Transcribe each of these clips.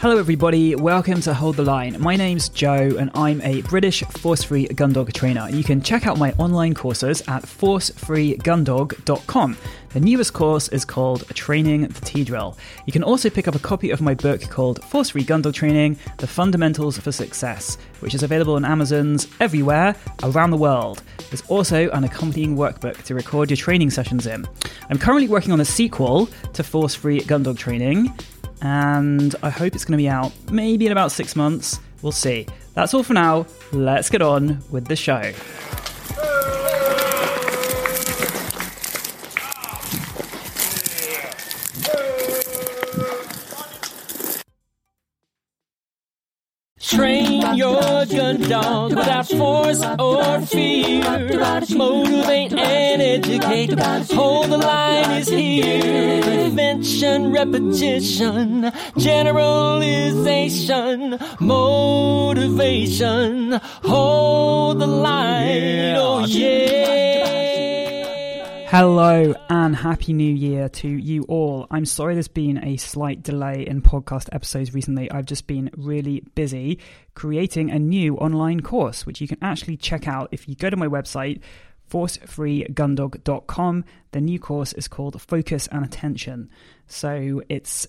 Hello, everybody. Welcome to Hold the Line. My name's Joe, and I'm a British force free gun dog trainer. You can check out my online courses at forcefreegundog.com. The newest course is called Training the T Drill. You can also pick up a copy of my book called Force Free Gun Dog Training The Fundamentals for Success, which is available on Amazon's everywhere around the world. There's also an accompanying workbook to record your training sessions in. I'm currently working on a sequel to Force Free Gun Dog Training and I hope it's going to be out maybe in about six months. We'll see. That's all for now. Let's get on with the show. Train your gun dog without force or fear. Motivate and educate. Hold the line is here. Prevention, repetition, generalization, motivation. Hold the line. Oh yeah. Hello and happy new year to you all. I'm sorry there's been a slight delay in podcast episodes recently. I've just been really busy creating a new online course, which you can actually check out if you go to my website, forcefreegundog.com. The new course is called Focus and Attention. So it's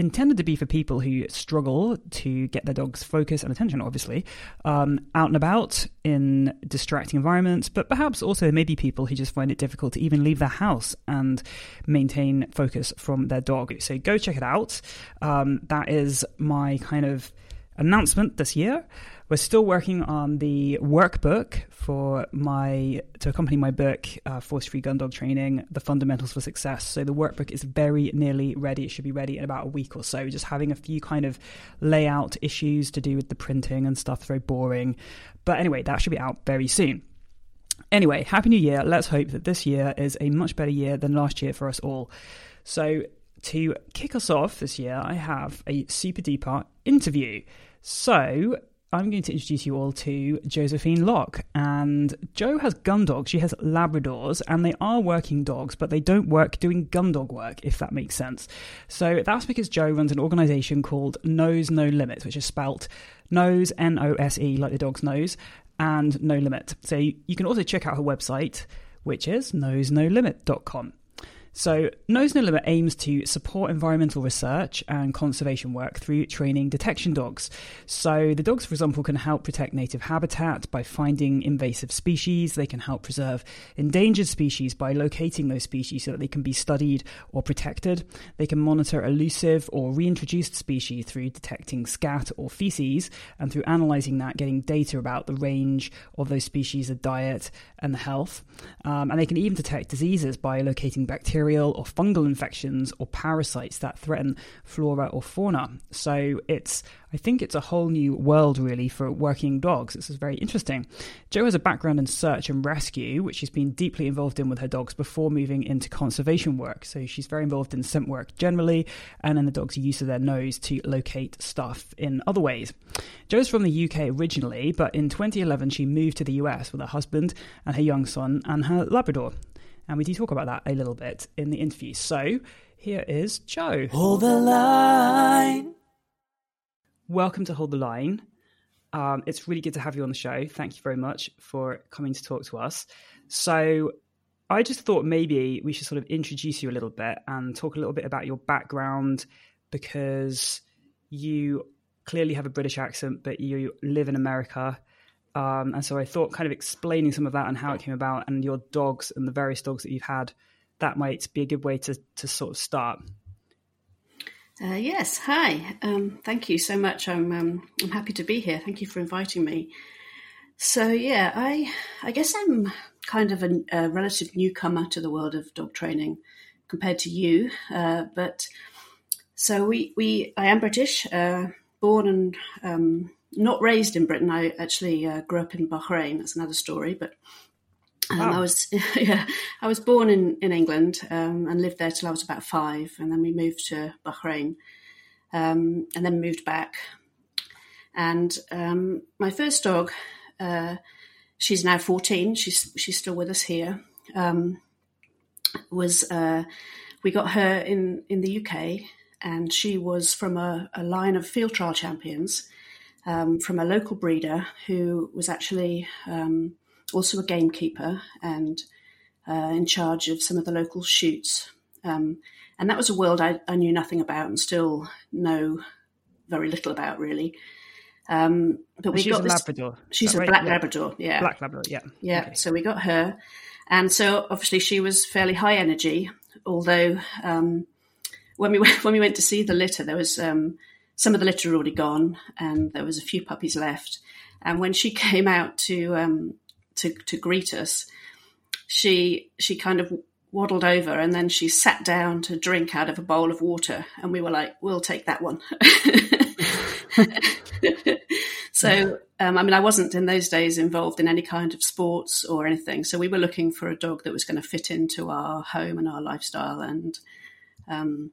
intended to be for people who struggle to get their dog's focus and attention, obviously, um, out and about in distracting environments, but perhaps also maybe people who just find it difficult to even leave their house and maintain focus from their dog. So go check it out. Um, that is my kind of announcement this year. We're still working on the workbook for my to accompany my book, uh, Force Free Gun Dog Training: The Fundamentals for Success. So the workbook is very nearly ready. It should be ready in about a week or so. Just having a few kind of layout issues to do with the printing and stuff. Very boring, but anyway, that should be out very soon. Anyway, happy new year. Let's hope that this year is a much better year than last year for us all. So to kick us off this year, I have a super duper interview. So I'm going to introduce you all to Josephine Locke. And Jo has gun dogs. She has Labradors, and they are working dogs, but they don't work doing gun dog work, if that makes sense. So that's because Jo runs an organization called Nose No Limit, which is spelt nose, N O S E, like the dog's nose, and no limit. So you can also check out her website, which is nosenolimit.com. So, Nose No Limit aims to support environmental research and conservation work through training detection dogs. So, the dogs, for example, can help protect native habitat by finding invasive species. They can help preserve endangered species by locating those species so that they can be studied or protected. They can monitor elusive or reintroduced species through detecting scat or feces, and through analysing that, getting data about the range of those species, the diet, and the health. Um, and they can even detect diseases by locating bacteria bacterial or fungal infections or parasites that threaten flora or fauna. So it's, I think it's a whole new world really for working dogs. This is very interesting. Jo has a background in search and rescue, which she's been deeply involved in with her dogs before moving into conservation work. So she's very involved in scent work generally and in the dog's use of their nose to locate stuff in other ways. Jo's from the UK originally, but in 2011 she moved to the US with her husband and her young son and her Labrador. And we do talk about that a little bit in the interview. So here is Joe. Hold the line. Welcome to Hold the Line. Um, it's really good to have you on the show. Thank you very much for coming to talk to us. So, I just thought maybe we should sort of introduce you a little bit and talk a little bit about your background because you clearly have a British accent, but you live in America. Um, and so I thought kind of explaining some of that and how it came about and your dogs and the various dogs that you've had, that might be a good way to, to sort of start. Uh, yes, hi. Um, thank you so much. I'm um, I'm happy to be here. Thank you for inviting me. So yeah, I I guess I'm kind of a, a relative newcomer to the world of dog training compared to you. Uh, but so we we I am British, uh, born and um, not raised in Britain. I actually uh, grew up in Bahrain. That's another story. But um, wow. I was yeah, I was born in in England um, and lived there till I was about five, and then we moved to Bahrain, um, and then moved back. And um, my first dog, uh, she's now fourteen. She's she's still with us here. Um, was uh, we got her in in the UK and she was from a, a line of field trial champions um, from a local breeder who was actually um, also a gamekeeper and uh, in charge of some of the local shoots. Um, and that was a world I, I, knew nothing about and still know very little about, really. Um, but we she's got a this, Labrador. She's a right? black yeah. Labrador, yeah. Black Labrador, yeah. Yeah. Okay. So we got her, and so obviously she was fairly high energy. Although um, when we went, when we went to see the litter, there was um, some of the litter had already gone, and there was a few puppies left. And when she came out to um, to, to greet us, she she kind of waddled over and then she sat down to drink out of a bowl of water, and we were like, "We'll take that one." so, um, I mean, I wasn't in those days involved in any kind of sports or anything. So we were looking for a dog that was going to fit into our home and our lifestyle. And um,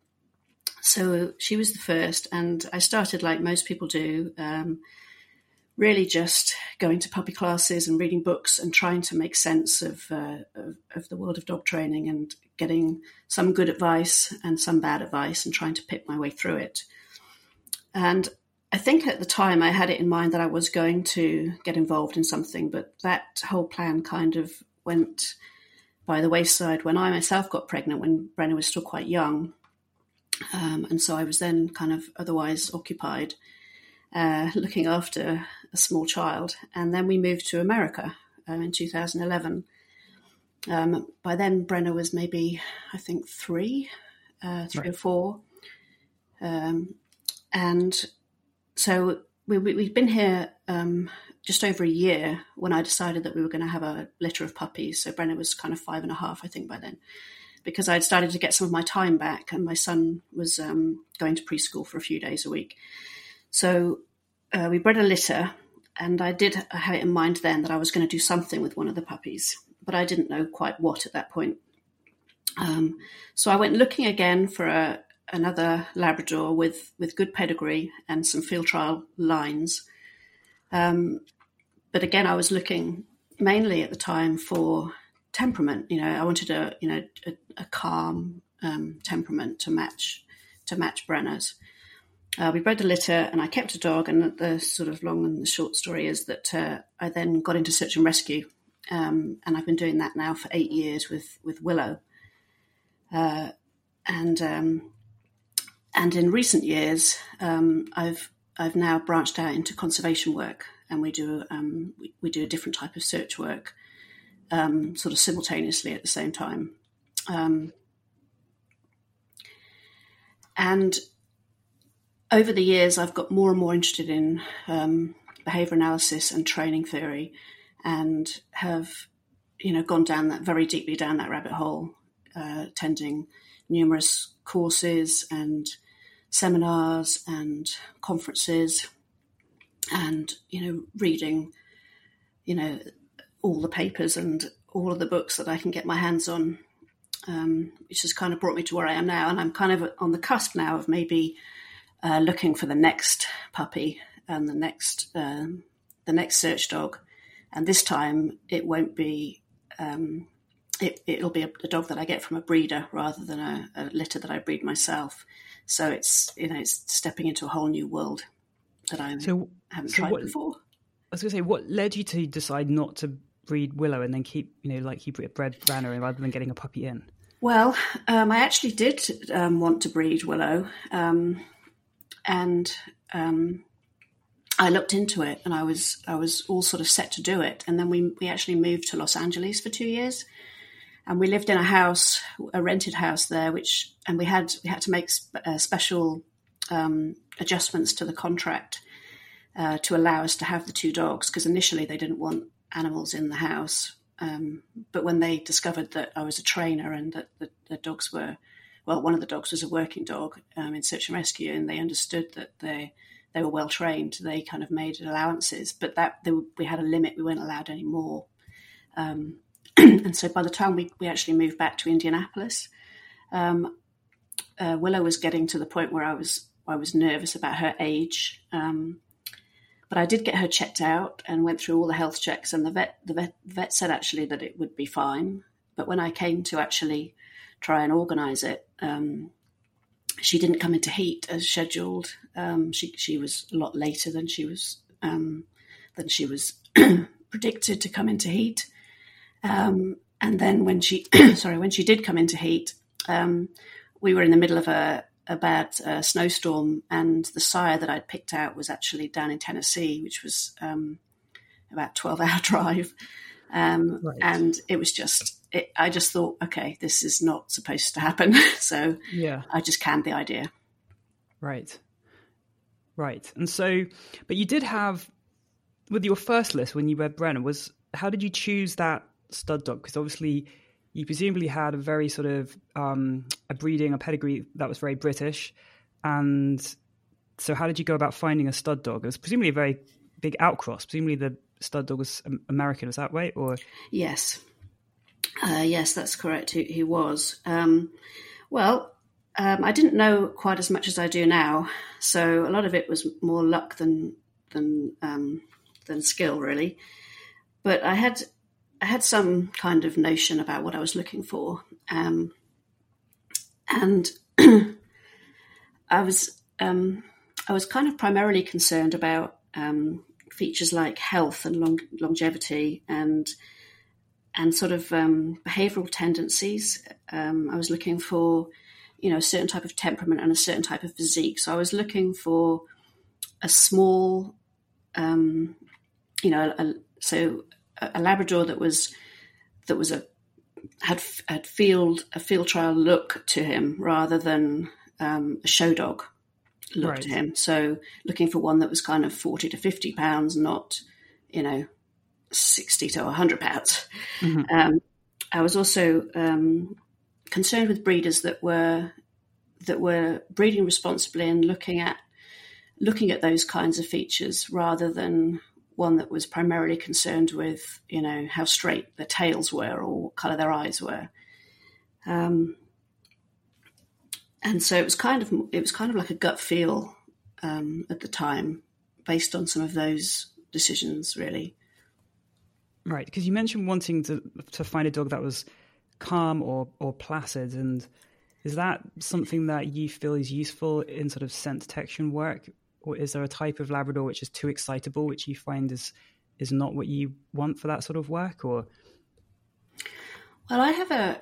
so she was the first. And I started like most people do. Um, really just going to puppy classes and reading books and trying to make sense of, uh, of, of, the world of dog training and getting some good advice and some bad advice and trying to pick my way through it. And I think at the time I had it in mind that I was going to get involved in something, but that whole plan kind of went by the wayside when I myself got pregnant when Brenna was still quite young. Um, and so I was then kind of otherwise occupied uh, looking after a small child. And then we moved to America um, in 2011. Um, by then, Brenna was maybe, I think, three, uh, three right. or four. Um, and so we, we, have been here um, just over a year when I decided that we were going to have a litter of puppies. So Brenna was kind of five and a half, I think, by then, because I had started to get some of my time back, and my son was um, going to preschool for a few days a week. So uh, we bred a litter, and I did have it in mind then that I was going to do something with one of the puppies, but I didn't know quite what at that point. Um, so I went looking again for a, another Labrador with, with good pedigree and some field trial lines. Um, but again, I was looking mainly at the time for temperament. You know, I wanted a you know a, a calm um, temperament to match to match Brenna's. Uh, we bred the litter, and I kept a dog. And the sort of long and the short story is that uh, I then got into search and rescue, um, and I've been doing that now for eight years with with Willow. Uh, and um, and in recent years, um, I've I've now branched out into conservation work, and we do um, we, we, do a different type of search work, um, sort of simultaneously at the same time. Um, and over the years, I've got more and more interested in um, behavior analysis and training theory, and have you know gone down that very deeply down that rabbit hole, uh, attending numerous courses and seminars and conferences and you know reading you know all the papers and all of the books that I can get my hands on um, which has kind of brought me to where I am now. And I'm kind of on the cusp now of maybe uh, looking for the next puppy and the next um, the next search dog. And this time it won't be um, it, will be a, a, dog that I get from a breeder rather than a, a litter that I breed myself. So it's you know it's stepping into a whole new world that I so, haven't so tried what, before. I was going to say, what led you to decide not to breed Willow and then keep you know like keep bred Brenna rather than getting a puppy in? Well, um, I actually did um, want to breed Willow, um, and um, I looked into it, and I was I was all sort of set to do it. And then we we actually moved to Los Angeles for two years, and we lived in a house, a rented house there, which and we had we had to make sp- uh, special um, adjustments to the contract uh, to allow us to have the two dogs because initially they didn't want animals in the house, um, but when they discovered that I was a trainer and that the, the dogs were well, one of the dogs was a working dog um, in search and rescue, and they understood that they they were well trained. They kind of made allowances, but that they, we had a limit; we weren't allowed any more. Um, and so by the time we, we actually moved back to Indianapolis, um, uh, Willow was getting to the point where I was I was nervous about her age. Um, but I did get her checked out and went through all the health checks, and the vet the vet, vet said actually that it would be fine. But when I came to actually try and organise it, um, she didn't come into heat as scheduled. Um, she she was a lot later than she was um, than she was predicted to come into heat. Um, and then when she sorry when she did come into heat, um, we were in the middle of a, a bad uh, snowstorm, and the sire that I'd picked out was actually down in Tennessee, which was um, about twelve hour drive. Um, right. And it was just, it, I just thought, okay, this is not supposed to happen. so yeah, I just canned the idea. Right. Right. And so, but you did have, with your first list when you read Brenna, was how did you choose that stud dog? Because obviously you presumably had a very sort of um, a breeding, a pedigree that was very British. And so how did you go about finding a stud dog? It was presumably a very big outcross. Presumably the stud dog was American. Was that right? Or yes, uh, yes, that's correct. He, he was. Um, well, um, I didn't know quite as much as I do now, so a lot of it was more luck than than um, than skill, really. But I had I had some kind of notion about what I was looking for, um, and I was um, I was kind of primarily concerned about um, features like health and long, longevity and and sort of um, behavioral tendencies. Um, I was looking for, you know, a certain type of temperament and a certain type of physique. So I was looking for a small, um, you know, a, so a, Labrador that was that was a had had field a field trial look to him rather than um, a show dog look right. to him. So looking for one that was kind of 40 to 50 pounds, not, you know, 60 to 100 pounds. Mm-hmm. Um, I was also um, concerned with breeders that were that were breeding responsibly and looking at looking at those kinds of features rather than one that was primarily concerned with you know how straight their tails were or what color their eyes were. Um, and so it was kind of it was kind of like a gut feel um, at the time, based on some of those decisions, really. Right, because you mentioned wanting to to find a dog that was calm or or placid, and is that something that you feel is useful in sort of scent detection work, or is there a type of Labrador which is too excitable, which you find is is not what you want for that sort of work, or? Well, I have a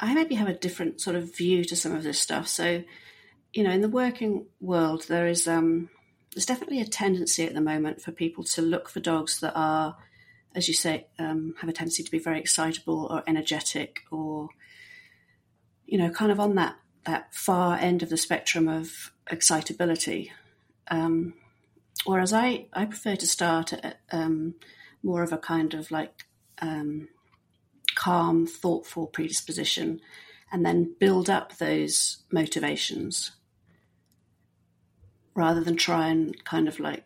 I maybe have a different sort of view to some of this stuff. So, you know, in the working world, there is um, there's definitely a tendency at the moment for people to look for dogs that are, as you say, um, have a tendency to be very excitable or energetic, or you know, kind of on that that far end of the spectrum of excitability. Um, whereas I I prefer to start at um, more of a kind of like um, calm, thoughtful predisposition, and then build up those motivations rather than try and kind of like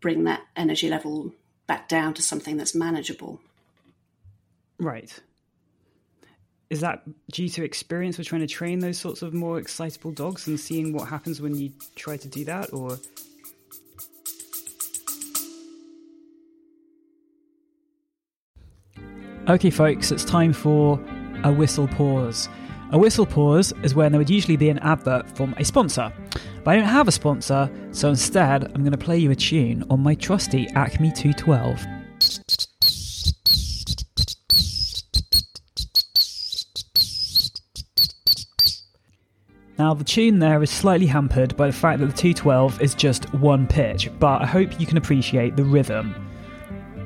bring that energy level back down to something that's manageable. Right. Is that due to experience with trying to train those sorts of more excitable dogs and seeing what happens when you try to do that, or? Okay, folks, it's time for a whistle pause. A whistle pause is when there would usually be an advert from a sponsor. But I don't have a sponsor, so instead I'm going to play you a tune on my trusty Acme 212. Now, the tune there is slightly hampered by the fact that the 212 is just one pitch, but I hope you can appreciate the rhythm.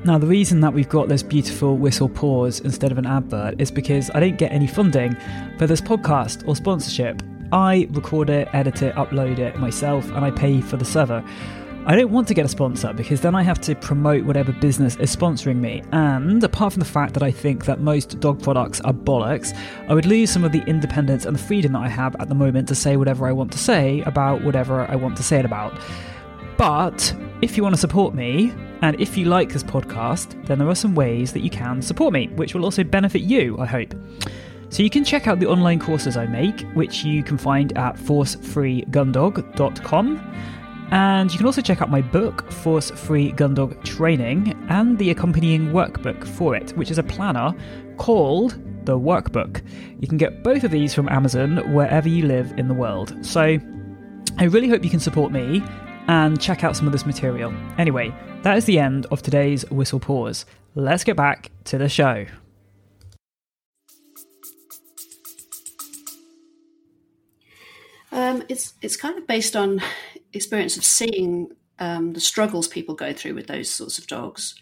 Now, the reason that we've got this beautiful whistle pause instead of an advert is because I don't get any funding for this podcast or sponsorship. I record it, edit it, upload it myself, and I pay for the server. I don't want to get a sponsor because then I have to promote whatever business is sponsoring me. And apart from the fact that I think that most dog products are bollocks, I would lose some of the independence and the freedom that I have at the moment to say whatever I want to say about whatever I want to say it about. But if you want to support me, and if you like this podcast, then there are some ways that you can support me, which will also benefit you, I hope. So you can check out the online courses I make, which you can find at forcefreegundog.com. And you can also check out my book, Force Free Gundog Training, and the accompanying workbook for it, which is a planner called the workbook. You can get both of these from Amazon wherever you live in the world. So I really hope you can support me and check out some of this material. Anyway, that is the end of today's Whistle Pause. Let's get back to the show. Um, it's it's kind of based on experience of seeing um, the struggles people go through with those sorts of dogs,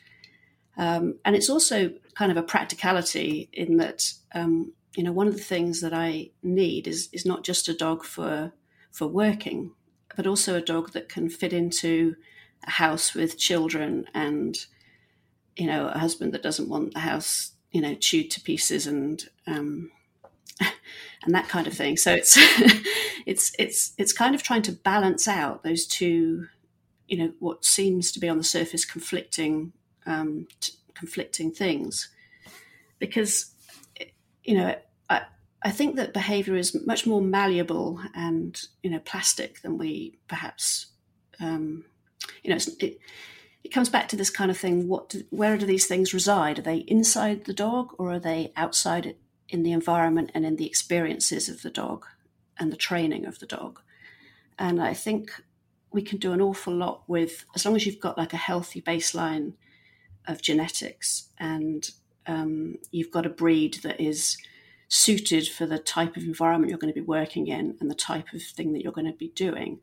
um, and it's also kind of a practicality in that um, you know one of the things that I need is is not just a dog for for working, but also a dog that can fit into a house with children and you know a husband that doesn't want the house you know chewed to pieces and um, and that kind of thing. So it's it's it's it's kind of trying to balance out those two, you know, what seems to be on the surface conflicting um, t- conflicting things, because you know I I think that behaviour is much more malleable and you know plastic than we perhaps um, you know it. It comes back to this kind of thing. What, do, where do these things reside? Are they inside the dog, or are they outside it in the environment and in the experiences of the dog and the training of the dog. And I think we can do an awful lot with, as long as you've got like a healthy baseline of genetics and um, you've got a breed that is suited for the type of environment you're going to be working in and the type of thing that you're going to be doing.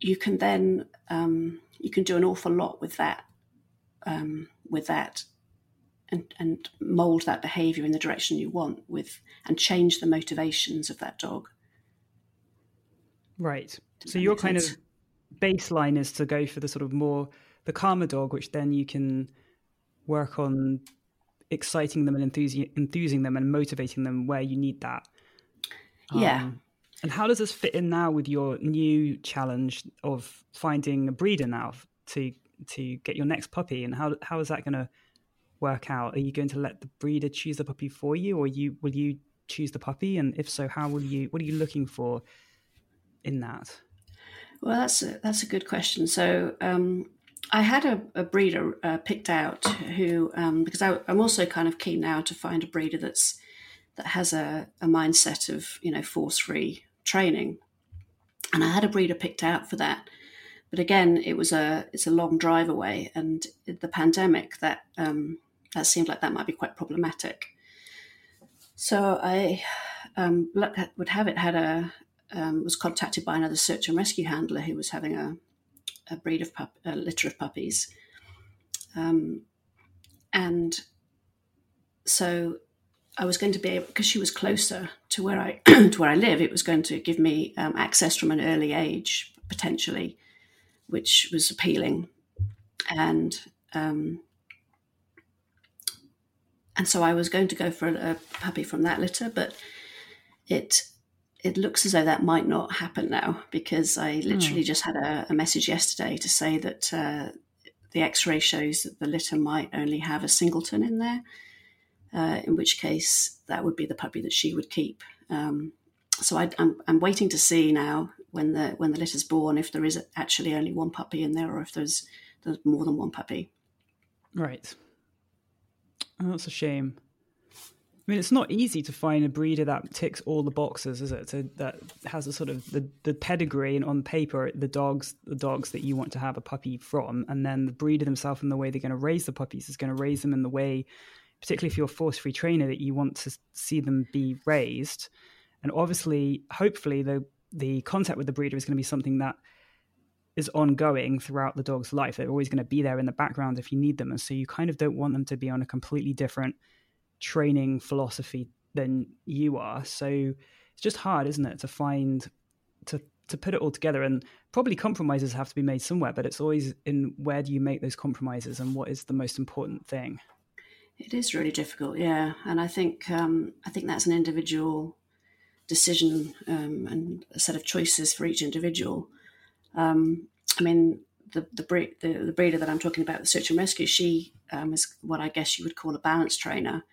You can then um, you can do an awful lot with that um, with that and, and mold that behavior in the direction you want with and change the motivations of that dog. Right. Does so your kind sense? of baseline is to go for the sort of more the calmer dog, which then you can work on exciting them and enthusing, enthusing them and motivating them where you need that. Yeah. Um, and how does this fit in now with your new challenge of finding a breeder now to to get your next puppy? And how how is that going to work out? Are you going to let the breeder choose the puppy for you, or you will you choose the puppy? And if so, how will you? What are you looking for in that? Well, that's a, that's a good question. So um, I had a, a breeder uh, picked out who, um, because I, am also kind of keen now to find a breeder that's that has a, a mindset of you know force free training, and I had a breeder picked out for that. But again, it was a it's a long drive away, and the pandemic that um, that seemed like that might be quite problematic. So I um, would have it had a um, was contacted by another search and rescue handler who was having a, a breed of pup, a litter of puppies, um, and so I was going to be able because she was closer to where I to where I live. It was going to give me um, access from an early age potentially, which was appealing, and um, and so I was going to go for a, a puppy from that litter, but it it looks as though that might not happen now because I literally mm. just had a, a, message yesterday to say that uh, the X-ray shows that the litter might only have a singleton in there. Uh, in which case, that would be the puppy that she would keep. Um, so I, I'm, I'm waiting to see now when the when the litter's born if there is actually only one puppy in there or if there's there's more than one puppy. Right. Oh, that's a shame. I mean, it's not easy to find a breeder that ticks all the boxes, is it? So that has a sort of the, the pedigree and on paper the dogs the dogs that you want to have a puppy from, and then the breeder themselves and the way they're going to raise the puppies is going to raise them in the way, particularly if you're a force free trainer, that you want to see them be raised. And obviously, hopefully, the the contact with the breeder is going to be something that is ongoing throughout the dog's life. They're always going to be there in the background if you need them. And so you kind of don't want them to be on a completely different training philosophy than you are. So it's just hard, isn't it, to find to to put it all together and probably compromises have to be made somewhere, but it's always in where do you make those compromises and what is the most important thing? It is really difficult, yeah. And I think um, I think that's an individual decision um, and a set of choices for each individual. Um, I mean, the the, breed, the, the breeder that I'm talking about, the search and rescue, she um, is what I guess you would call a balance trainer,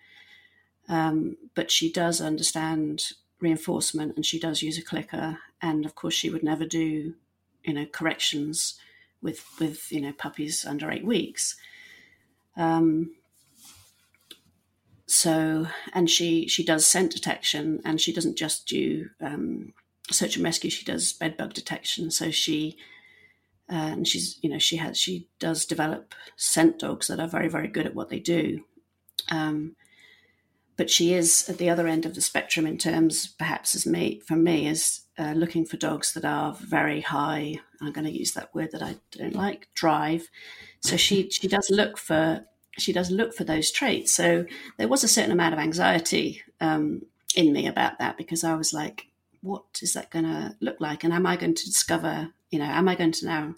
um, but she does understand reinforcement and she does use a clicker, and of course she would never do, you know, corrections with with you know puppies under eight weeks. Um, so and she she does scent detection and she doesn't just do um, search and rescue she does bed bug detection. So she uh, and she's you know she has she does develop scent dogs that are very very good at what they do. Um, but she is at the other end of the spectrum in terms perhaps as me for me is uh, looking for dogs that are very high. I'm going to use that word that i don't like drive. So she she does look for she does look for those traits. So there was a certain amount of anxiety um, in me about that because i was like what is that going to look like and am i going to discover you know am i going to now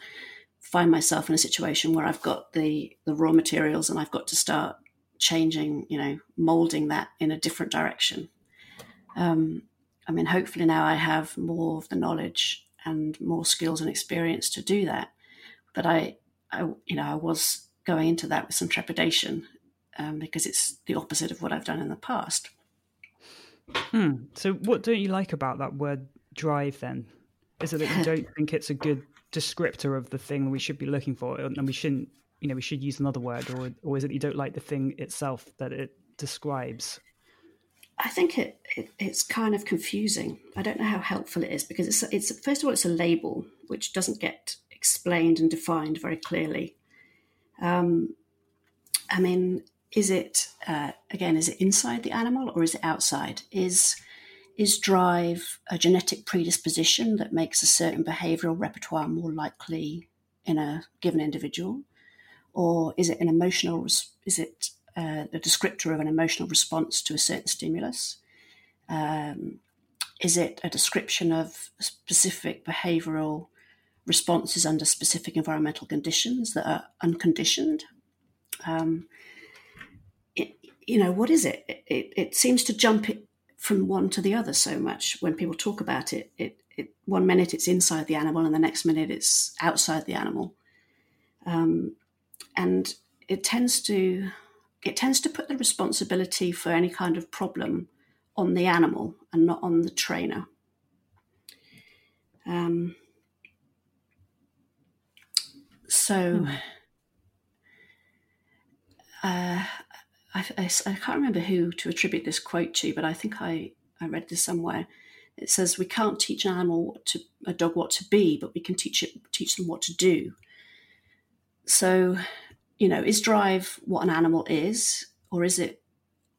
find myself in a situation where i've got the the raw materials and i've got to start changing, you know, molding that in a different direction. Um, I mean, hopefully now I have more of the knowledge and more skills and experience to do that. But I, I you know, I was going into that with some trepidation um, because it's the opposite of what I've done in the past. Hmm. So, what don't you like about that word drive then? Is it that you don't think it's a good descriptor of the thing we should be looking for, and we shouldn't you know we should use another word, or or is it you don't like the thing itself that it describes? I think it, it, it's kind of confusing. I don't know how helpful it is because it's it's first of all it's a label which doesn't get explained and defined very clearly. Um, I mean, is it uh, again? Is it inside the animal or is it outside? Is is drive a genetic predisposition that makes a certain behavioural repertoire more likely in a given individual? or is it an emotional? Is it uh, a descriptor of an emotional response to a certain stimulus? Um, is it a description of specific behavioural responses under specific environmental conditions that are unconditioned? Um, you know, what is it? It, it seems to jump from one to the other so much when people talk about it. It, it. One minute it's inside the animal, and the next minute it's outside the animal. Um, and it tends to it tends to put the responsibility for any kind of problem on the animal and not on the trainer. Um, so hmm. uh, I, I, I, can't remember who to attribute this quote to, but I think I, I read this somewhere. It says we can't teach an animal to a dog what to be, but we can teach it teach them what to do. So you know, is drive what an animal is, or is it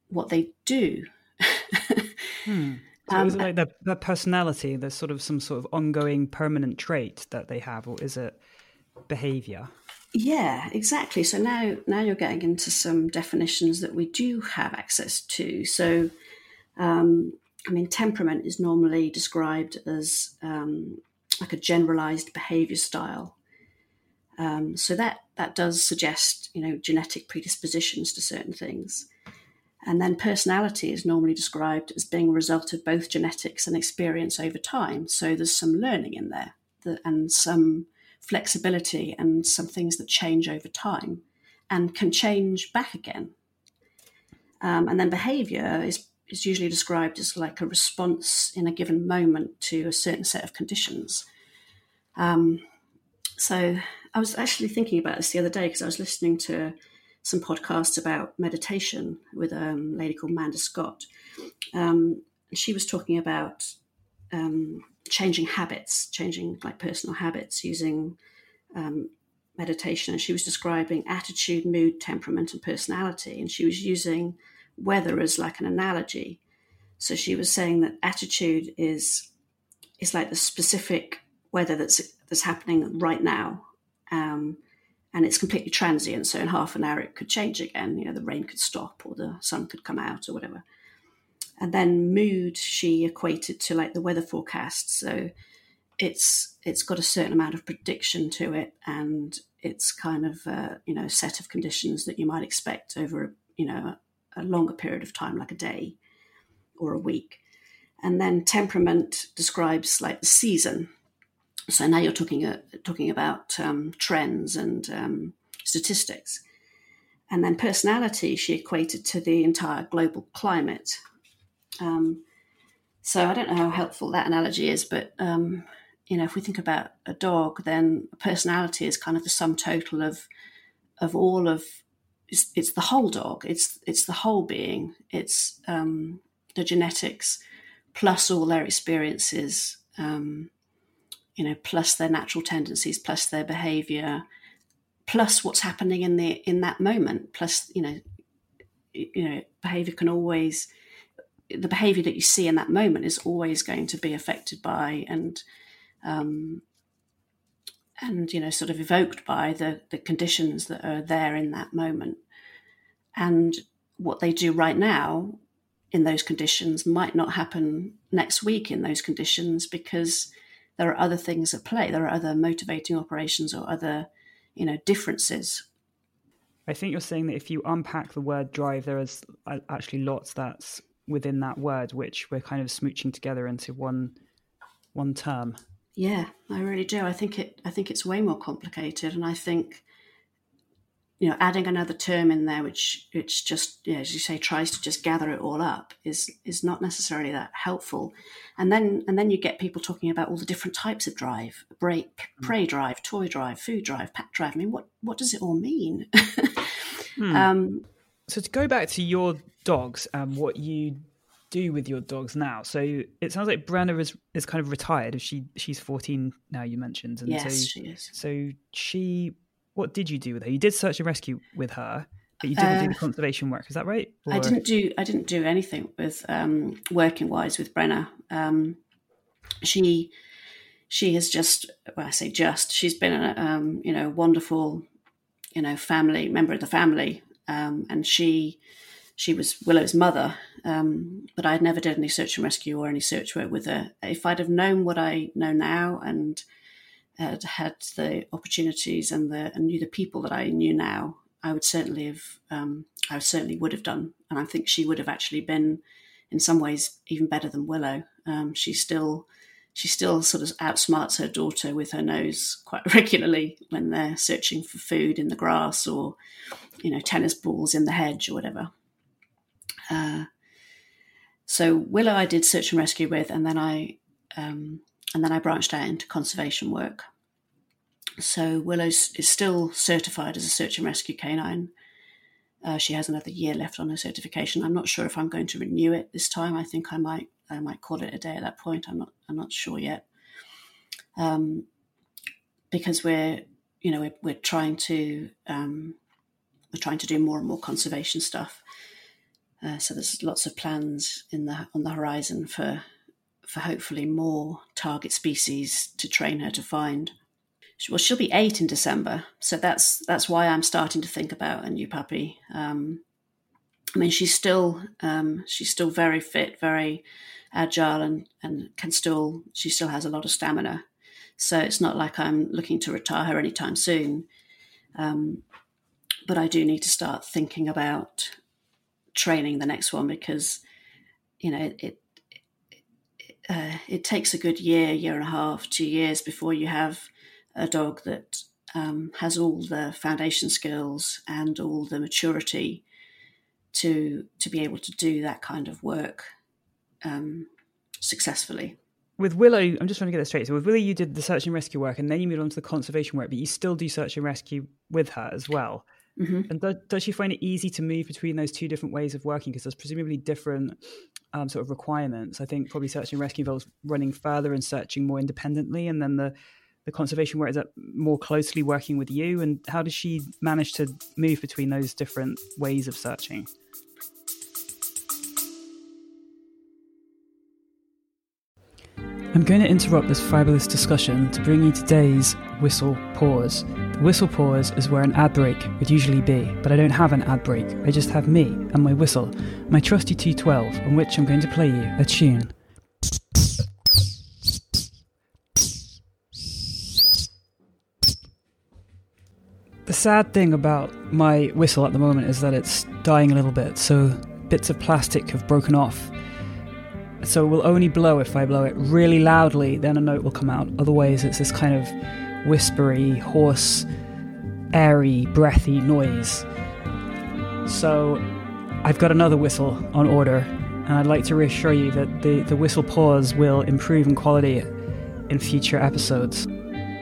what they do? hmm. So um, is it like their, their personality? There's sort of some sort of ongoing permanent trait that they have, or is it behavior? Yeah, exactly. So now, now you're getting into some definitions that we do have access to. So, um, I mean, temperament is normally described as um, like a generalized behavior style. Um, so that that does suggest, you know, genetic predispositions to certain things. And then personality is normally described as being a result of both genetics and experience over time. So there's some learning in there and some flexibility and some things that change over time and can change back again. Um, and then behavior is, is usually described as like a response in a given moment to a certain set of conditions. Um, so I was actually thinking about this the other day because I was listening to some podcasts about meditation with um, a lady called Manda Scott. Um, she was talking about um, changing habits, changing like personal habits using um, meditation. And she was describing attitude, mood, temperament, and personality. And she was using weather as like an analogy. So she was saying that attitude is is like the specific weather that's that's happening right now um, and it's completely transient. So in half an hour, it could change again. You know, the rain could stop or the sun could come out or whatever. And then mood, she equated to like the weather forecast. So it's it's got a certain amount of prediction to it, and it's kind of uh, you know a set of conditions that you might expect over you know a, a longer period of time, like a day or a week. And then temperament describes like the season. So now you're talking uh, talking about um, trends and um, statistics, and then personality she equated to the entire global climate. Um, so I don't know how helpful that analogy is, but um, you know, if we think about a dog, then personality is kind of the sum total of of all of it's, it's the whole dog. It's it's the whole being. It's um, the genetics plus all their experiences. Um, you know, plus their natural tendencies, plus their behaviour, plus what's happening in the in that moment. Plus, you know, you know, behaviour can always the behaviour that you see in that moment is always going to be affected by and um, and you know sort of evoked by the the conditions that are there in that moment. And what they do right now in those conditions might not happen next week in those conditions because there are other things at play. There are other motivating operations or other you know differences. I think you're saying that if you unpack the word drive there is actually lots that's within that word which we're kind of smooching together into one one term yeah, I really do. I think it. I think it's way more complicated, and I think you know adding another term in there, which which just yeah, as you say, tries to just gather it all up, is is not necessarily that helpful. And then and then you get people talking about all the different types of drive: break, mm. prey drive, toy drive, food drive, pack drive. I mean, what what does it all mean? hmm. um, so to go back to your dogs and what you do with your dogs now? So it sounds like Brenna is is kind of retired. She she's fourteen now. You mentioned, and yes, so, she is. So she, what did you do with her? You did search and rescue with her, but you didn't uh, do the conservation work. Is that right? Or... I didn't do I didn't do anything with um, working wise with Brenna. Um, she she has just well, I say just she's been a um, you know wonderful you know family member of the family, um, and she she was Willow's mother, um, but I'd never did any search and rescue or any search work with her. If I'd have known what I know now and had had the opportunities and the and knew the people that I knew now, I would certainly have. Um, I certainly would have done, and I think she would have actually been, in some ways, even better than Willow. Um, she still, she still sort of outsmarts her daughter with her nose quite regularly when they're searching for food in the grass or, you know, tennis balls in the hedge or whatever. Uh, so Willow, I did search and rescue with, and then I um, and then I branched out into conservation work. So Willow is still certified as a search and rescue canine. Uh, she has another year left on her certification. I'm not sure if I'm going to renew it this time. I think I might I might call it a day at that point. I'm not I'm not sure yet. Um, because we're you know we're, we're trying to um, we're trying to do more and more conservation stuff. Uh, so there's lots of plans in the on the horizon for for hopefully more target species to train her to find. Well, she'll be eight in December, so that's that's why I'm starting to think about a new puppy. Um, I mean, she's still um, she's still very fit, very agile, and and can still she still has a lot of stamina. So it's not like I'm looking to retire her anytime soon. Um, but I do need to start thinking about training the next one because you know it it, uh, it takes a good year, year and a half, two years before you have a dog that um, has all the foundation skills and all the maturity to to be able to do that kind of work um, successfully. With Willow, I'm just trying to get this straight. So with Willow, you did the search and rescue work, and then you moved on to the conservation work, but you still do search and rescue with her as well. Mm-hmm. And does, does she find it easy to move between those two different ways of working? Because there's presumably different um, sort of requirements. I think probably search and rescue involves running further and searching more independently, and then the the conservation work is that more closely working with you. And how does she manage to move between those different ways of searching? I'm going to interrupt this fabulous discussion to bring you today's whistle pause. The whistle pause is where an ad break would usually be, but I don't have an ad break. I just have me and my whistle, my trusty 212, on which I'm going to play you a tune. Sad thing about my whistle at the moment is that it's dying a little bit, so bits of plastic have broken off so it will only blow if I blow it really loudly, then a note will come out. Otherwise, it's this kind of whispery, hoarse, airy, breathy noise. So I've got another whistle on order, and I'd like to reassure you that the, the whistle pause will improve in quality in future episodes.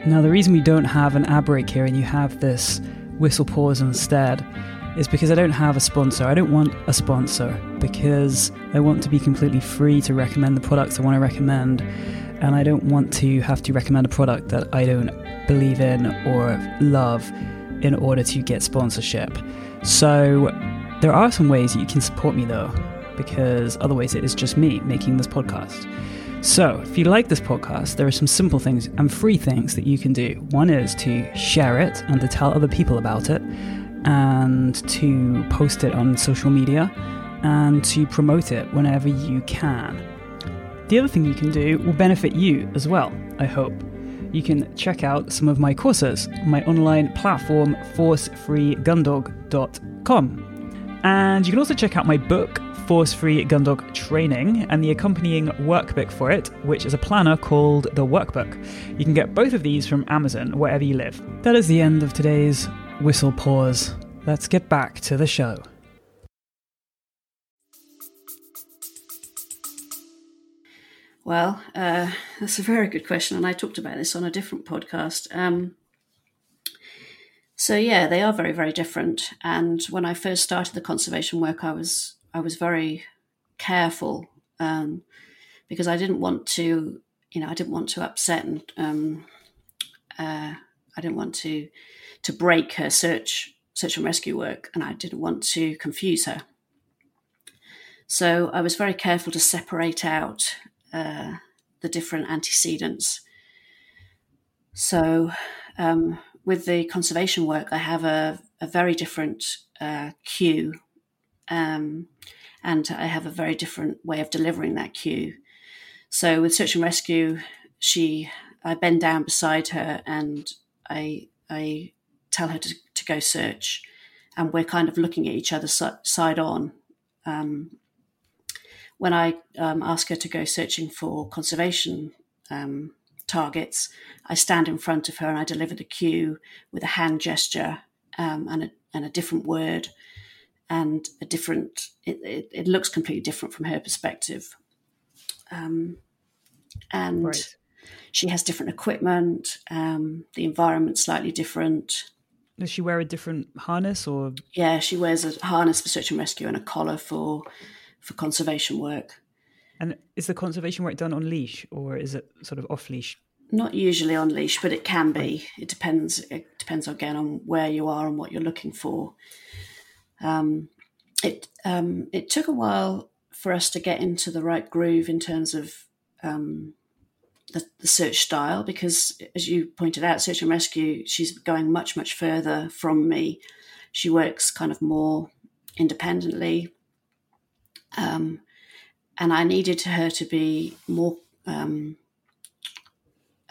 Now, the reason we don't have an ad break here and you have this whistle pause instead is because I don't have a sponsor. I don't want a sponsor because I want to be completely free to recommend the products I want to recommend. And I don't want to have to recommend a product that I don't believe in or love in order to get sponsorship. So there are some ways you can support me though, because otherwise it is just me making this podcast. So, if you like this podcast, there are some simple things and free things that you can do. One is to share it and to tell other people about it, and to post it on social media, and to promote it whenever you can. The other thing you can do will benefit you as well, I hope. You can check out some of my courses on my online platform, forcefreegundog.com. And you can also check out my book, Force Free Gundog Training, and the accompanying workbook for it, which is a planner called The Workbook. You can get both of these from Amazon, wherever you live. That is the end of today's whistle pause. Let's get back to the show. Well, uh, that's a very good question, and I talked about this on a different podcast. Um, so yeah, they are very, very different. And when I first started the conservation work, I was I was very careful um, because I didn't want to, you know, I didn't want to upset and um, uh, I didn't want to to break her search search and rescue work, and I didn't want to confuse her. So I was very careful to separate out uh, the different antecedents. So um, with the conservation work, I have a, a very different uh, cue, um, and I have a very different way of delivering that cue. So with search and rescue, she I bend down beside her and I I tell her to, to go search, and we're kind of looking at each other side on. Um, when I um, ask her to go searching for conservation um, targets, I stand in front of her and I deliver the cue with a hand gesture um, and, a, and a different word and a different, it, it, it looks completely different from her perspective. Um, and right. she has different equipment, um, the environment's slightly different. Does she wear a different harness or? Yeah, she wears a harness for search and rescue and a collar for for conservation work. And is the conservation work done on leash or is it sort of off leash? Not usually on leash, but it can be. It depends. It depends again on where you are and what you're looking for. Um, it um, it took a while for us to get into the right groove in terms of um, the, the, search style because, as you pointed out, search and rescue, she's going much much further from me. She works kind of more independently, um, and I needed her to be more um,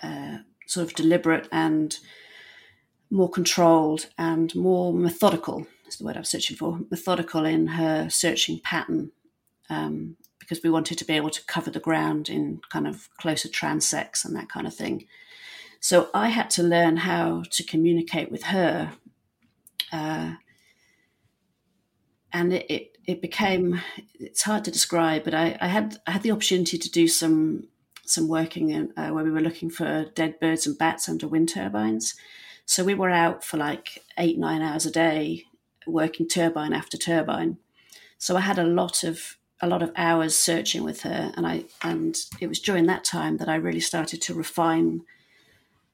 uh, sort of deliberate and more controlled and more methodical is the word I was searching for methodical in her searching pattern um, because we wanted to be able to cover the ground in kind of closer transects and that kind of thing. So I had to learn how to communicate with her. Uh, and it, it, it became it's hard to describe, but I, I had I had the opportunity to do some some working in, uh, where we were looking for dead birds and bats under wind turbines. So we were out for like eight nine hours a day working turbine after turbine. So I had a lot of a lot of hours searching with her, and I and it was during that time that I really started to refine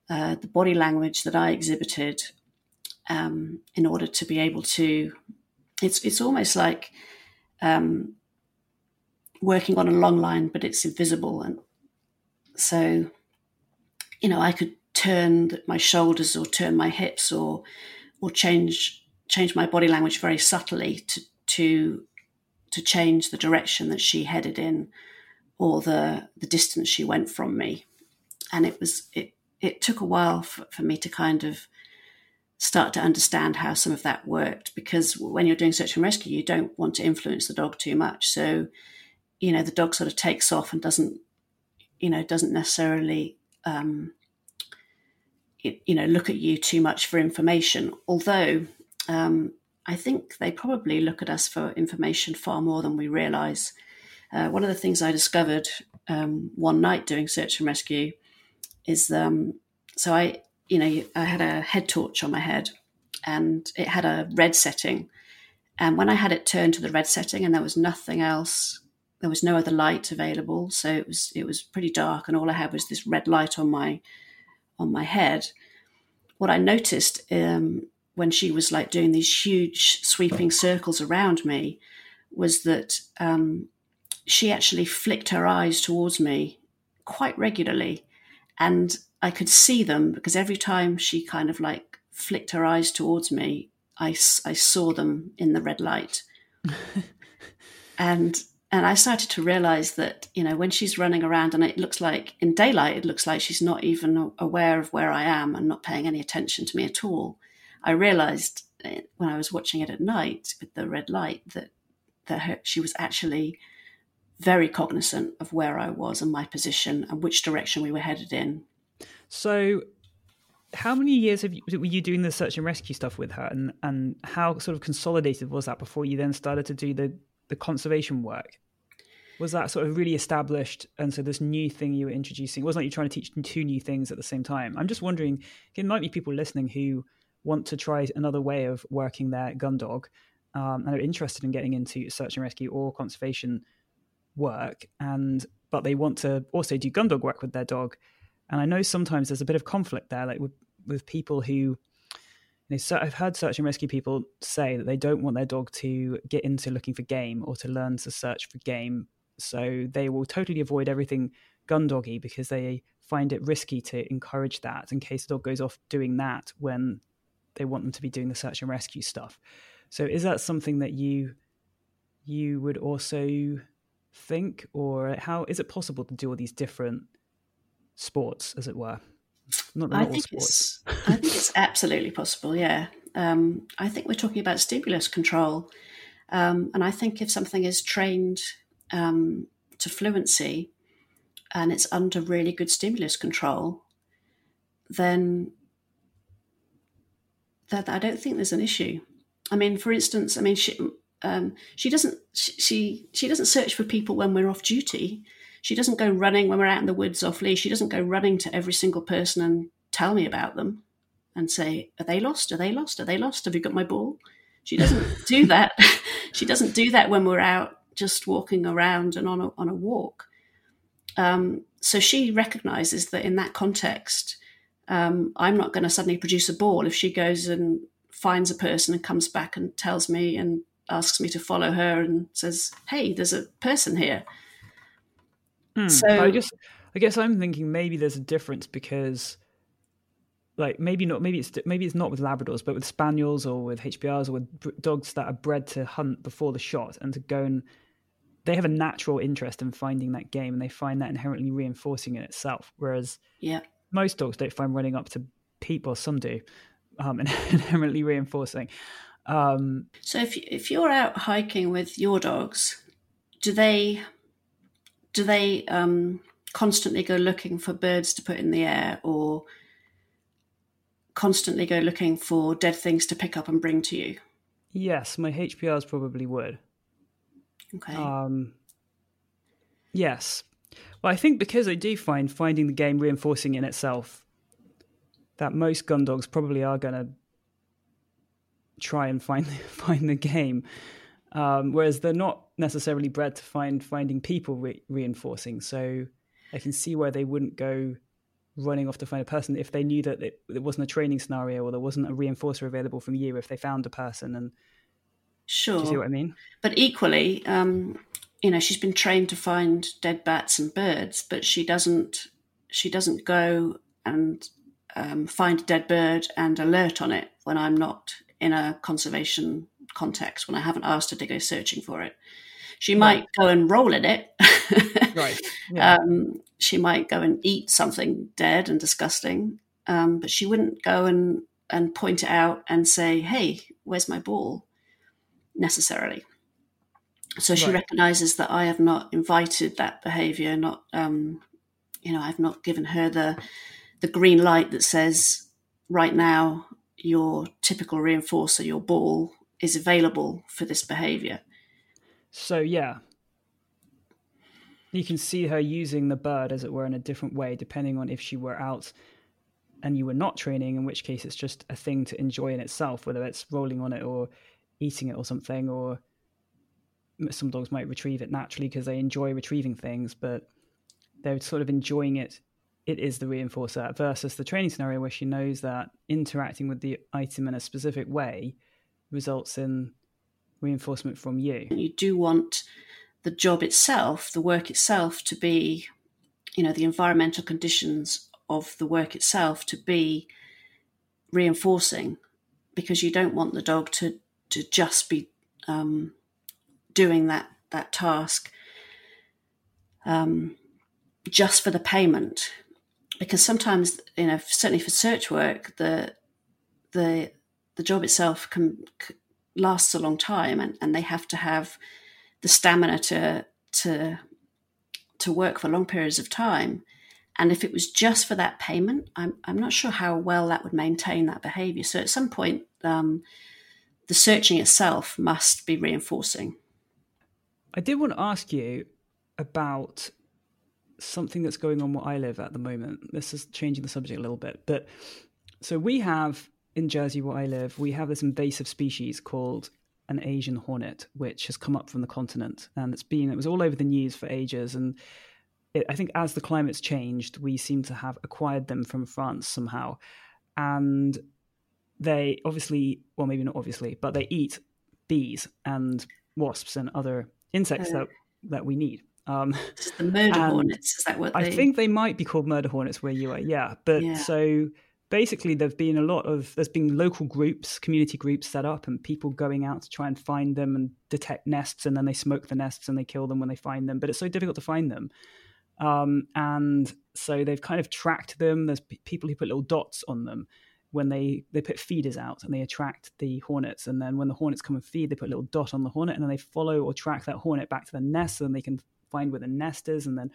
uh, the body language that I exhibited um, in order to be able to it's it's almost like um, working on a long line, but it's invisible, and so you know I could turn my shoulders or turn my hips or or change change my body language very subtly to to to change the direction that she headed in or the the distance she went from me. And it was it it took a while for, for me to kind of start to understand how some of that worked because when you're doing search and rescue you don't want to influence the dog too much. So you know the dog sort of takes off and doesn't you know doesn't necessarily um, you know look at you too much for information. Although um, i think they probably look at us for information far more than we realize uh, one of the things i discovered um, one night doing search and rescue is um, so i you know, I had a head torch on my head and it had a red setting. And when I had it turned to the red setting and there was nothing else, there was no other light available, so it was it was pretty dark, and all I had was this red light on my on my head. What I noticed um, when she was like doing these huge sweeping circles around me was that um, she actually flicked her eyes towards me quite regularly, and I could see them because every time she kind of like flicked her eyes towards me, I, I saw them in the red light. and and I started to realize that you know when she's running around and it looks like in daylight it looks like she's not even aware of where I am and not paying any attention to me at all. I realized eh, when I was watching it at night with the red light that that her, she was actually very cognizant of where I was and my position and which direction we were headed in. So, how many years have you, were you doing the search and rescue stuff with her, and and how sort of consolidated was that before you then started to do the the conservation work? Was that sort of really established, and so this new thing you were introducing it wasn't like you're trying to teach two new things at the same time. I'm just wondering, there might be people listening who want to try another way of working their gun dog um, and are interested in getting into search and rescue or conservation work and but they want to also do gun dog work with their dog and i know sometimes there's a bit of conflict there like with with people who so I've heard search and rescue people say that they don't want their dog to get into looking for game or to learn to search for game. So they will totally avoid everything gun doggy because they find it risky to encourage that in case the dog goes off doing that when they want them to be doing the search and rescue stuff. So is that something that you you would also think, or how is it possible to do all these different sports, as it were? Not, not I think sports. It's, I think it's absolutely possible. Yeah, um, I think we're talking about stimulus control, um, and I think if something is trained um, to fluency and it's under really good stimulus control, then that I don't think there's an issue. I mean, for instance, I mean, she, um, she doesn't she she doesn't search for people when we're off duty. She doesn't go running when we're out in the woods off leash. She doesn't go running to every single person and tell me about them and say, "Are they lost? Are they lost? Are they lost? Have you got my ball?" She doesn't do that. she doesn't do that when we're out just walking around and on a, on a walk. Um, so she recognizes that in that context, um, I'm not going to suddenly produce a ball if she goes and finds a person and comes back and tells me and asks me to follow her and says, "Hey, there's a person here." Hmm. So I guess I guess I'm thinking maybe there's a difference because, like, maybe not. Maybe it's maybe it's not with Labradors, but with Spaniels or with HPRs or with dogs that are bred to hunt before the shot and to go and they have a natural interest in finding that game and they find that inherently reinforcing in itself. Whereas, yeah, most dogs don't find running up to people. Some do, um, inherently reinforcing. Um, so if if you're out hiking with your dogs, do they do they um, constantly go looking for birds to put in the air, or constantly go looking for dead things to pick up and bring to you? Yes, my HPRs probably would. Okay. Um, yes. Well, I think because I do find finding the game reinforcing in itself, that most gun dogs probably are going to try and find find the game, um, whereas they're not necessarily bred to find finding people re- reinforcing. So I can see where they wouldn't go running off to find a person if they knew that it, it wasn't a training scenario or there wasn't a reinforcer available from you if they found a person and sure do you see what i mean? But equally um, you know she's been trained to find dead bats and birds but she doesn't she doesn't go and um, find a dead bird and alert on it when i'm not in a conservation context when I haven't asked her to go searching for it. She might right. go and roll in it. right. Yeah. Um, she might go and eat something dead and disgusting, um, but she wouldn't go and, and point it out and say, hey, where's my ball? necessarily. So she right. recognizes that I have not invited that behavior, not, um, you know, I've not given her the, the green light that says, right now, your typical reinforcer, your ball, is available for this behavior. So, yeah. You can see her using the bird, as it were, in a different way, depending on if she were out and you were not training, in which case it's just a thing to enjoy in itself, whether it's rolling on it or eating it or something, or some dogs might retrieve it naturally because they enjoy retrieving things, but they're sort of enjoying it. It is the reinforcer versus the training scenario where she knows that interacting with the item in a specific way results in reinforcement from you. You do want the job itself, the work itself, to be, you know, the environmental conditions of the work itself to be reinforcing because you don't want the dog to to just be um, doing that that task um, just for the payment because sometimes you know certainly for search work the the the job itself can, can lasts a long time and, and they have to have the stamina to to to work for long periods of time and if it was just for that payment, I'm, I'm not sure how well that would maintain that behavior. So at some point, um, the searching itself must be reinforcing. I did want to ask you about something that's going on where I live at the moment. This is changing the subject a little bit. But so we have in Jersey, where I live, we have this invasive species called an Asian hornet, which has come up from the continent. And it's been, it was all over the news for ages. And it, I think as the climate's changed, we seem to have acquired them from France somehow, and they obviously, well, maybe not obviously, but they eat bees and wasps and other insects that that we need. Um, the murder hornets is that what? They... I think they might be called murder hornets where you are. Yeah, but yeah. so basically there've been a lot of there's been local groups community groups set up and people going out to try and find them and detect nests and then they smoke the nests and they kill them when they find them but it's so difficult to find them um, and so they've kind of tracked them. There's p- people who put little dots on them when they they put feeders out and they attract the hornets. And then when the hornets come and feed, they put a little dot on the hornet, and then they follow or track that hornet back to the nest, so then they can find where the nest is. And then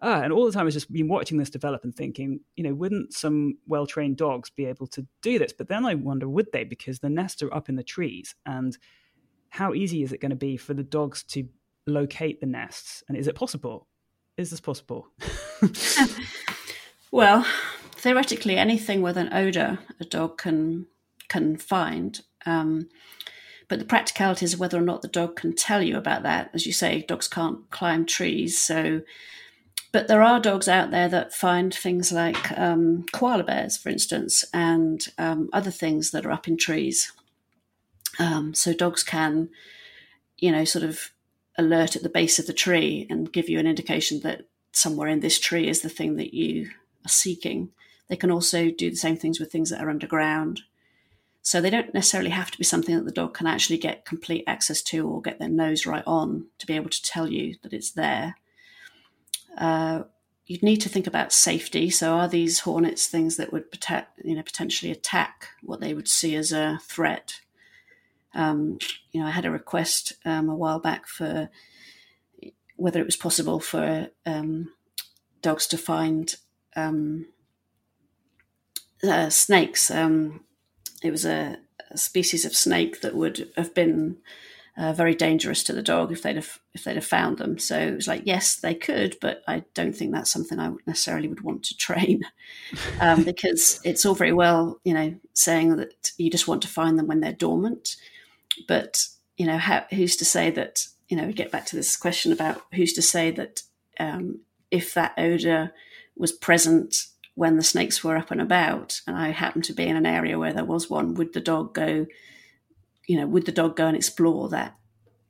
ah, and all the time I've just been watching this develop and thinking, you know, wouldn't some well trained dogs be able to do this? But then I wonder, would they? Because the nests are up in the trees, and how easy is it going to be for the dogs to locate the nests? And is it possible? is this possible? well, theoretically, anything with an odor a dog can can find. Um, but the practicalities of whether or not the dog can tell you about that, as you say, dogs can't climb trees. So, but there are dogs out there that find things like um, koala bears, for instance, and um, other things that are up in trees. Um, so dogs can, you know, sort of alert at the base of the tree and give you an indication that somewhere in this tree is the thing that you are seeking. They can also do the same things with things that are underground. So they don't necessarily have to be something that the dog can actually get complete access to or get their nose right on to be able to tell you that it's there. Uh, you'd need to think about safety. So are these hornets things that would you know, potentially attack what they would see as a threat? Um, you know, I had a request um, a while back for whether it was possible for um, dogs to find um, uh, snakes. Um, it was a, a, species of snake that would have been uh, very dangerous to the dog if they'd have if they'd have found them. So it was like, yes, they could, but I don't think that's something I necessarily would want to train um, because it's all very well, you know, saying that you just want to find them when they're dormant. But you know, how, who's to say that? You know, we get back to this question about who's to say that um, if that odor was present when the snakes were up and about, and I happened to be in an area where there was one, would the dog go? You know, would the dog go and explore that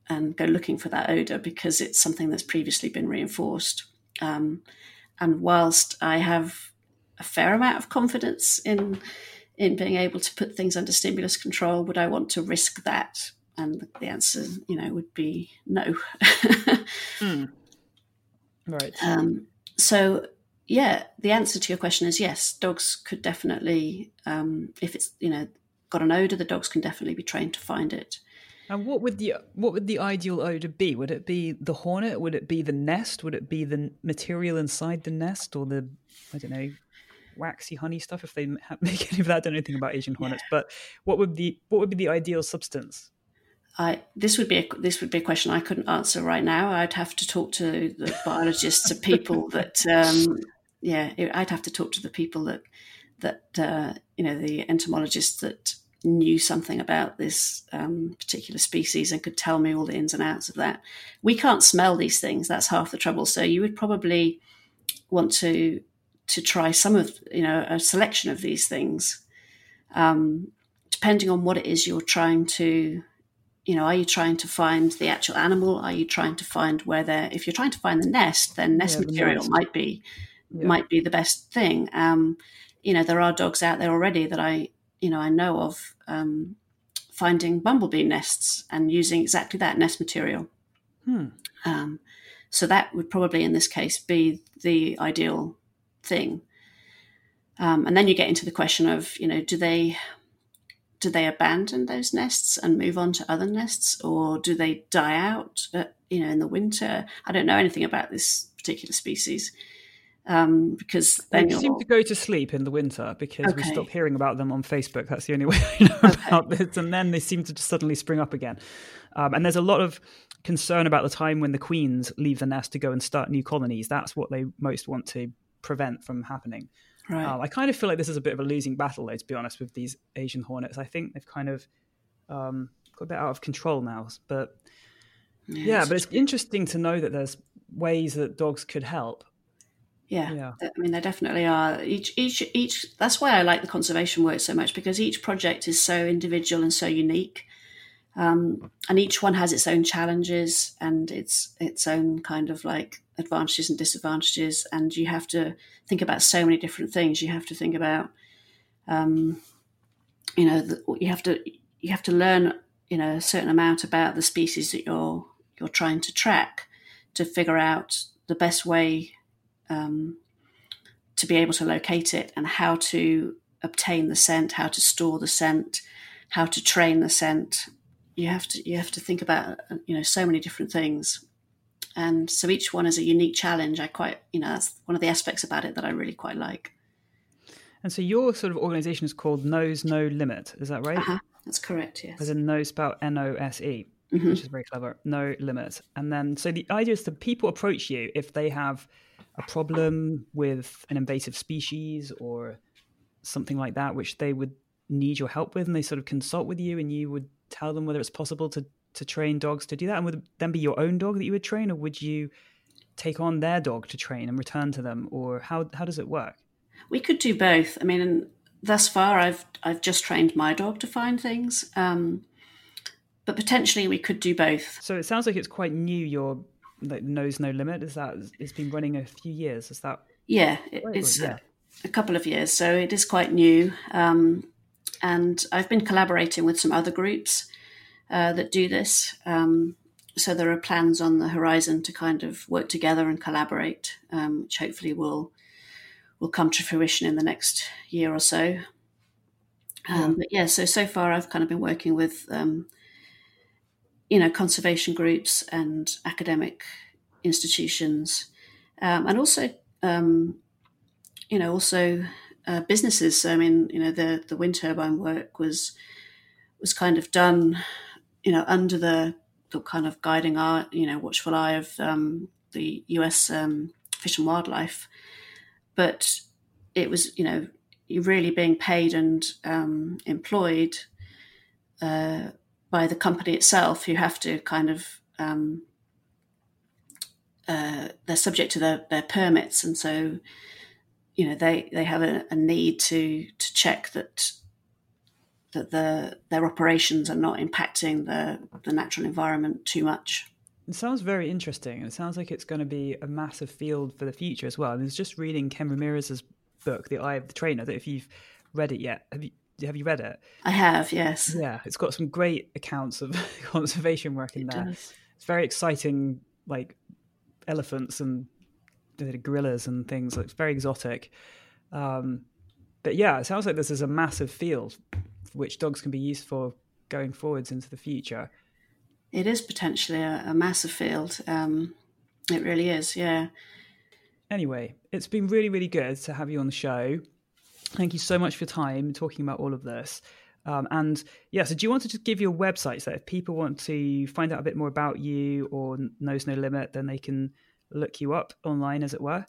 and go looking for that odor because it's something that's previously been reinforced? Um, and whilst I have a fair amount of confidence in in being able to put things under stimulus control, would I want to risk that? And the answer, you know, would be no. mm. Right. Um, so, yeah, the answer to your question is yes. Dogs could definitely, um, if it's you know got an odor, the dogs can definitely be trained to find it. And what would the what would the ideal odor be? Would it be the hornet? Would it be the nest? Would it be the material inside the nest, or the I don't know waxy honey stuff if they make any of that. I don't know anything about Asian hornets, yeah. but what would the what would be the ideal substance? I this would be a, this would be a question I couldn't answer right now. I'd have to talk to the biologists, to people that um, yeah, I'd have to talk to the people that that uh, you know the entomologists that knew something about this um, particular species and could tell me all the ins and outs of that. We can't smell these things. That's half the trouble. So you would probably want to to try some of you know a selection of these things, um, depending on what it is you're trying to. You know, are you trying to find the actual animal? Are you trying to find where they're? If you're trying to find the nest, then nest Yeah, the material nest. might be Yeah. might be the best thing. Um, you know, there are dogs out there already that I, you know, I know of um, finding bumblebee nests and using exactly that nest material. Hmm. Um, so that would probably, in this case, be the ideal thing. Um, and then you get into the question of, you know, do they do they abandon those nests and move on to other nests, or do they die out? uh you know, in the winter. I don't know anything about this particular species um, because They seem to go to sleep in the winter because we stop hearing about them on Facebook. That's the only way I know about this. And then they seem to just suddenly spring up again. Um, and there's a lot of concern about the time when the queens leave the nest to go and start new colonies. That's what they most want to prevent from happening. Right. Um, I kind of feel like this is a bit of a losing battle, though, to be honest, with these Asian hornets. I think they've kind of um, got a bit out of control now. But yeah, but it's interesting to know that there's ways that dogs could help. Yeah, Yeah. I mean, they definitely are. Each, each, each. That's why I like the conservation work so much because each project is so individual and so unique, um, and each one has its own challenges and its its own kind of like advantages and disadvantages. And you have to think about so many different things. You have to think about, um, you know, the, you have to you have to learn, you know, a certain amount about the species that you're you're trying to track to figure out the best way um, to be able to locate it and how to obtain the scent, how to store the scent, how to train the scent. You have to you have to think about you know so many different things, and so each one is a unique challenge. I quite you know that's one of the aspects about it that I really quite like. And so your sort of organization is called Nose No Limit. Is that right? Uh-huh. That's correct. Yes. As in no spelled N O S E, Mhm. which is very clever. No limit. And then, so the idea is that people approach you if they have a problem with an invasive species or something like that, which they would need your help with, and they sort of consult with you, and you would tell them whether it's possible to to train dogs to do that, and would it then be your own dog that you would train, or would you take on their dog to train and return to them, or how how does it work? We could do both. I mean, thus far, I've I've just trained my dog to find things, um, but potentially we could do both. So it sounds like it's quite new. Your like, nose no limit is that it's been running a few years. Is that Yeah, it, it's yeah. a, a couple of years, so it is quite new. Um, and I've been collaborating with some other groups uh, that do this. Um, so there are plans on the horizon to kind of work together and collaborate, um, which hopefully will will come to fruition in the next year or so. Um, But yeah, so so far I've kind of been working with um, you know conservation groups and academic institutions, um, and also um, you know also uh, businesses. So, I mean, you know, the the wind turbine work was was kind of done, you know, under the the kind of guiding eye, you know, watchful eye of um, the U.S. Um, Fish and Wildlife, but it was, you know, really being paid and um, employed uh, by the company itself, who have to kind of um, uh, they're subject to their, their permits, and so you know they they have a, a need to to check that that the their operations are not impacting the the natural environment too much. It sounds very interesting. It sounds like it's going to be a massive field for the future as well. And I was just reading Ken Ramirez's book, The Eye of the Trainer. I if you've read it yet. Have you? Have you read it? I have, yes. Yeah, it's got some great accounts of conservation work in It there. does. It's very exciting, like elephants and gorillas and things. It's very exotic. Um, but yeah, it sounds like this is a massive field which dogs can be used for going forwards into the future. It is potentially a, a massive field. Um, it really is, yeah. Anyway, it's been really, really good to have you on the show. Thank you so much for your time talking about all of this. Um, and yeah, so do you want to just give your website so that if people want to find out a bit more about you or Nose No Limit, then they can look you up online, as it were?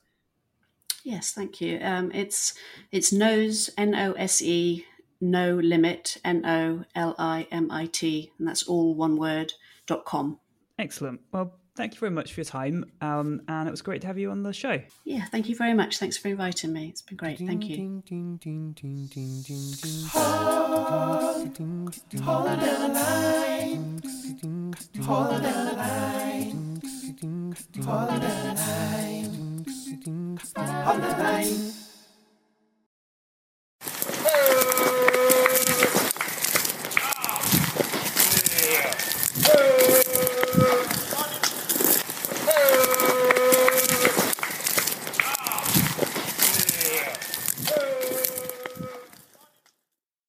Yes, thank you. Um, it's it's nose n o s e no limit, N O L I M I T, and that's all one word, dot com. Excellent. Well, thank you very much for your time. Um, and it was great to have you on the show. Yeah, thank you very much. Thanks for inviting me. It's been great. Thank you. Hold the line.